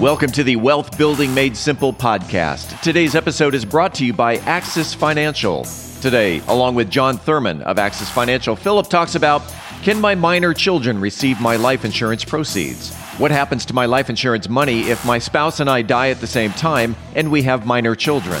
Welcome to the Wealth Building Made Simple podcast. Today's episode is brought to you by Axis Financial. Today, along with Jon Thurman of Axis Financial, Philip talks about Can my minor children receive my life insurance proceeds? What happens to my life insurance money if my spouse and I die at the same time and we have minor children?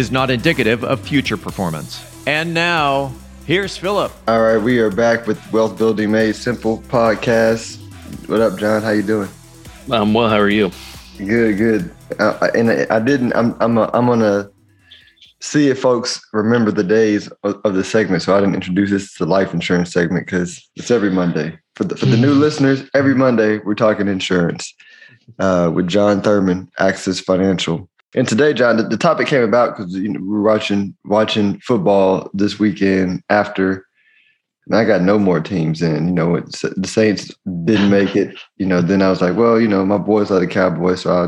is not indicative of future performance. And now, here's Philip. All right, we are back with Wealth Building Made Simple podcast. What up, Jon? How you doing? I'm well, how are you? Good, good. Uh, and I didn't. I'm. I'm. A, I'm gonna see if folks remember the days of, of the segment. So I didn't introduce this to the life insurance segment because it's every Monday. For the for the new listeners, every Monday we're talking insurance uh, with Jon Thurman, Axis Financial. And today, Jon, the, the topic came about because you know, we were watching watching football this weekend after, and I got no more teams in. You know, the Saints didn't make it. You know, then I was like, well, you know, my boys are the Cowboys, so I,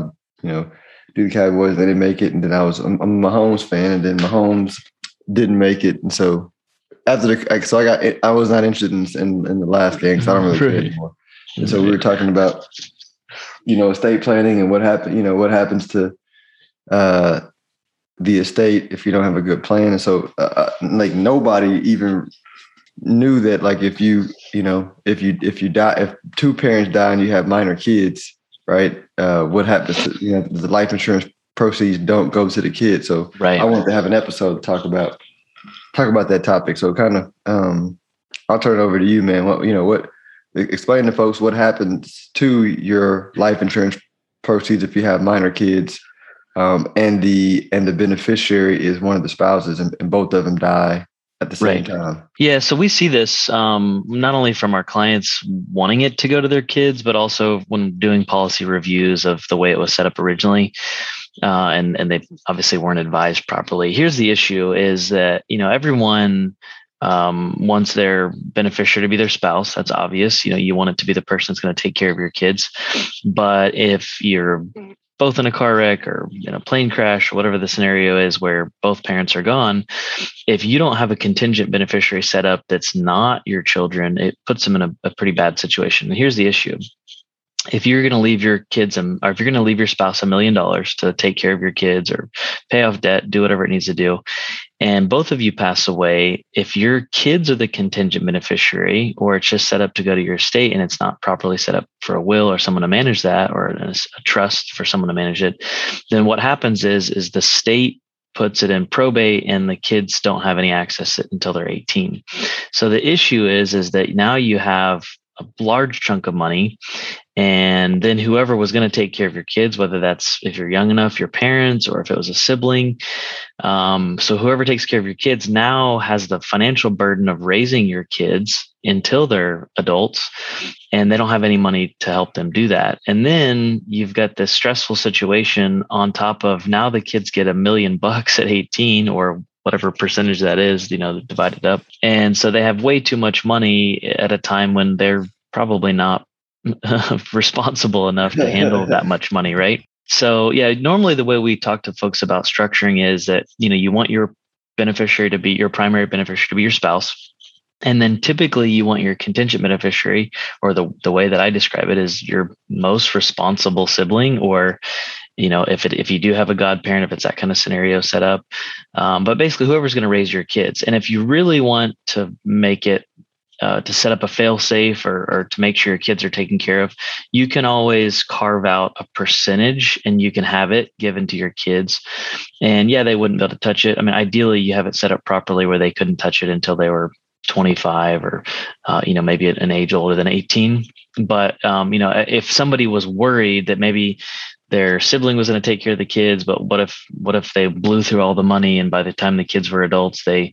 you know, do the Cowboys. They didn't make it, and then I was I'm, Mahomes fan, and then Mahomes didn't make it, and so after the so I got I was not interested in in, in the last game because I don't really care anymore. And so we were talking about, you know, estate planning and what happened. You know, what happens to uh, the estate if you don't have a good plan. And so, uh, uh, like nobody even knew that, like if you, you know, if you if you die, if two parents die and you have minor kids, right? Uh, what happens? To, you know, the life insurance proceeds don't go to the kids. So, right. I wanted to have an episode to talk about talk about that topic. So, kind of, um, I'll turn it over to you, man. What you know, what explain to folks what happens to your life insurance proceeds if you have minor kids um, and the and the beneficiary is one of the spouses, and, and both of them die at the same right. time. Yeah, so we see this um, not only from our clients wanting it to go to their kids, but also when doing policy reviews of the way it was set up originally. Uh, and and they obviously weren't advised properly. Here's the issue: is that you know everyone um, wants their beneficiary to be their spouse. That's obvious. You know, you want it to be the person that's going to take care of your kids. But if you're both in a car wreck or in a plane crash whatever the scenario is where both parents are gone if you don't have a contingent beneficiary set up that's not your children it puts them in a, a pretty bad situation. And here's the issue. If you're going to leave your kids or if you're going to leave your spouse a million dollars to take care of your kids or pay off debt do whatever it needs to do and both of you pass away, if your kids are the contingent beneficiary, or it's just set up to go to your estate and it's not properly set up for a will or someone to manage that, or a, trust for someone to manage it, then what happens is is the state puts it in probate and the kids don't have any access it until they're 18 so the issue is is that now you have a large chunk of money and then whoever was going to take care of your kids whether that's if you're young enough your parents or if it was a sibling um, so whoever takes care of your kids now has the financial burden of raising your kids until they're adults and they don't have any money to help them do that and then you've got this stressful situation on top of now the kids get a million bucks at 18 or whatever percentage that is, you know, divided up. And so they have way too much money at a time when they're probably not responsible enough to handle that much money, right? So yeah, normally the way we talk to folks about structuring is that, you know, you want your beneficiary to be your primary beneficiary to be your spouse. And then typically you want your contingent beneficiary, or the, the way that I describe it is your most responsible sibling or you know if it if you do have a godparent if it's that kind of scenario set up um, but basically whoever's going to raise your kids and if you really want to make it uh, to set up a fail safe or, or to make sure your kids are taken care of you can always carve out a percentage and you can have it given to your kids. And yeah they wouldn't be able to touch it. I mean ideally you have it set up properly where they couldn't touch it until they were 25 or uh, you know maybe an age older than 18 but um, you know if somebody was worried that maybe their sibling was going to take care of the kids but what if what if they blew through all the money and by the time the kids were adults they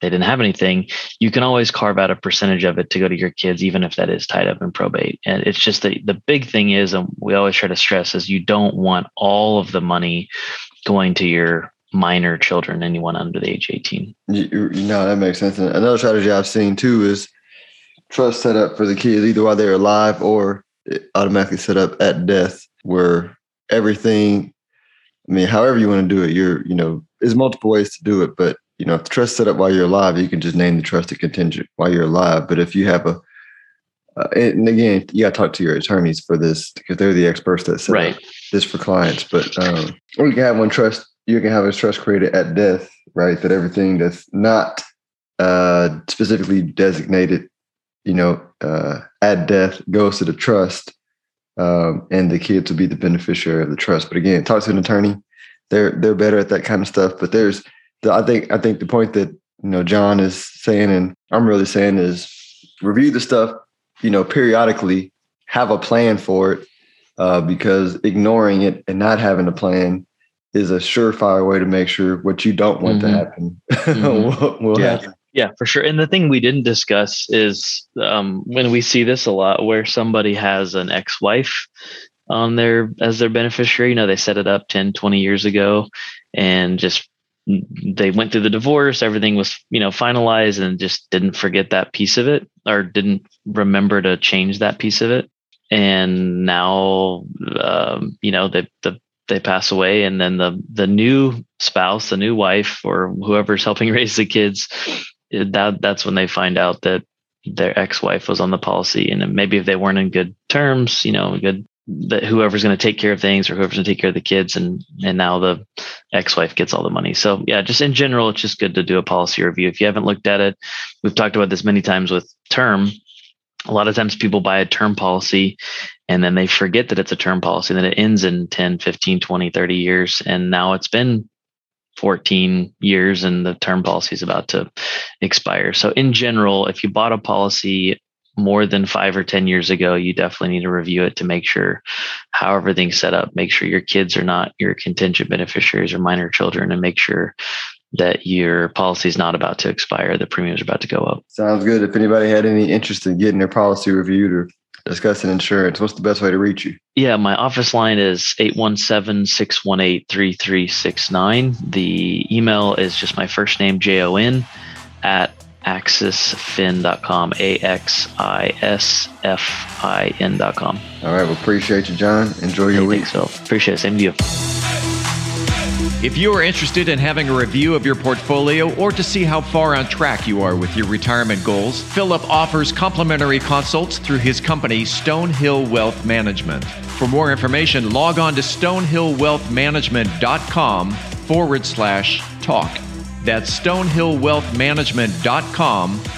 they didn't have anything, you can always carve out a percentage of it to go to your kids, even if that is tied up in probate. And it's just the, the big thing is, and we always try to stress, is you don't want all of the money going to your minor children, anyone under the age 18. You, know, that makes sense. And another strategy I've seen too is trust set up for the kids, either while they're alive or automatically set up at death, where everything, I mean, however you want to do it, you're, you know, there's multiple ways to do it, but you know, if the trust set up while you're alive, you can just name the trusted contingent while you're alive. But if you have a, uh, and again, you got to talk to your attorneys for this because they're the experts that set right. this for clients. But um, or you can have one trust, you can have a trust created at death, right? That everything that's not uh, specifically designated, you know, uh, at death goes to the trust, um, and the kids will be the beneficiary of the trust. But again, talk to an attorney. They're they're better at that kind of stuff. But there's the, I think I think the point that you know Jon is saying, and I'm really saying is review the stuff, you know, periodically, have a plan for it, uh, because ignoring it and not having a plan is a surefire way to make sure what you don't want mm-hmm. to happen mm-hmm. will, will yeah. happen. Yeah, for sure. And the thing we didn't discuss is um, when we see this a lot, where somebody has an ex-wife on their as their beneficiary. You know, they set it up 10, 20 years ago, and just they went through the divorce everything was you know finalized and just didn't forget that piece of it or didn't remember to change that piece of it. And now um, you know they the, they pass away and then the the new spouse the new wife or whoever's helping raise the kids that that's when they find out that their ex-wife was on the policy and maybe if they weren't in good terms you know good that whoever's going to take care of things or whoever's going to take care of the kids and and now the ex-wife gets all the money. So yeah just in general it's just good to do a policy review. If you haven't looked at it we've talked about this many times with term. A lot of times people buy a term policy and then they forget that it's a term policy and then it ends in 10 15 20 30 years and now it's been 14 years and the term policy is about to expire. So in general if you bought a policy more than five or 10 years ago, you definitely need to review it to make sure how everything's set up. Make sure your kids are not your contingent beneficiaries or minor children, and make sure that your policy is not about to expire. The premiums are about to go up. Sounds good. If anybody had any interest in getting their policy reviewed or discussing insurance, what's the best way to reach you? Yeah, my office line is 817 618 3369. The email is just my first name, J O N, at axisfin.com, A X I S F I N.com. All right. Well, appreciate you, Jon. Enjoy your week. So, appreciate it. Same to you. If you are interested in having a review of your portfolio or to see how far on track you are with your retirement goals, Philip offers complimentary consults through his company, Stonehill Wealth Management. For more information, log on to stonehillwealthmanagement.com forward slash talk. That's stonehillwealthmanagement.com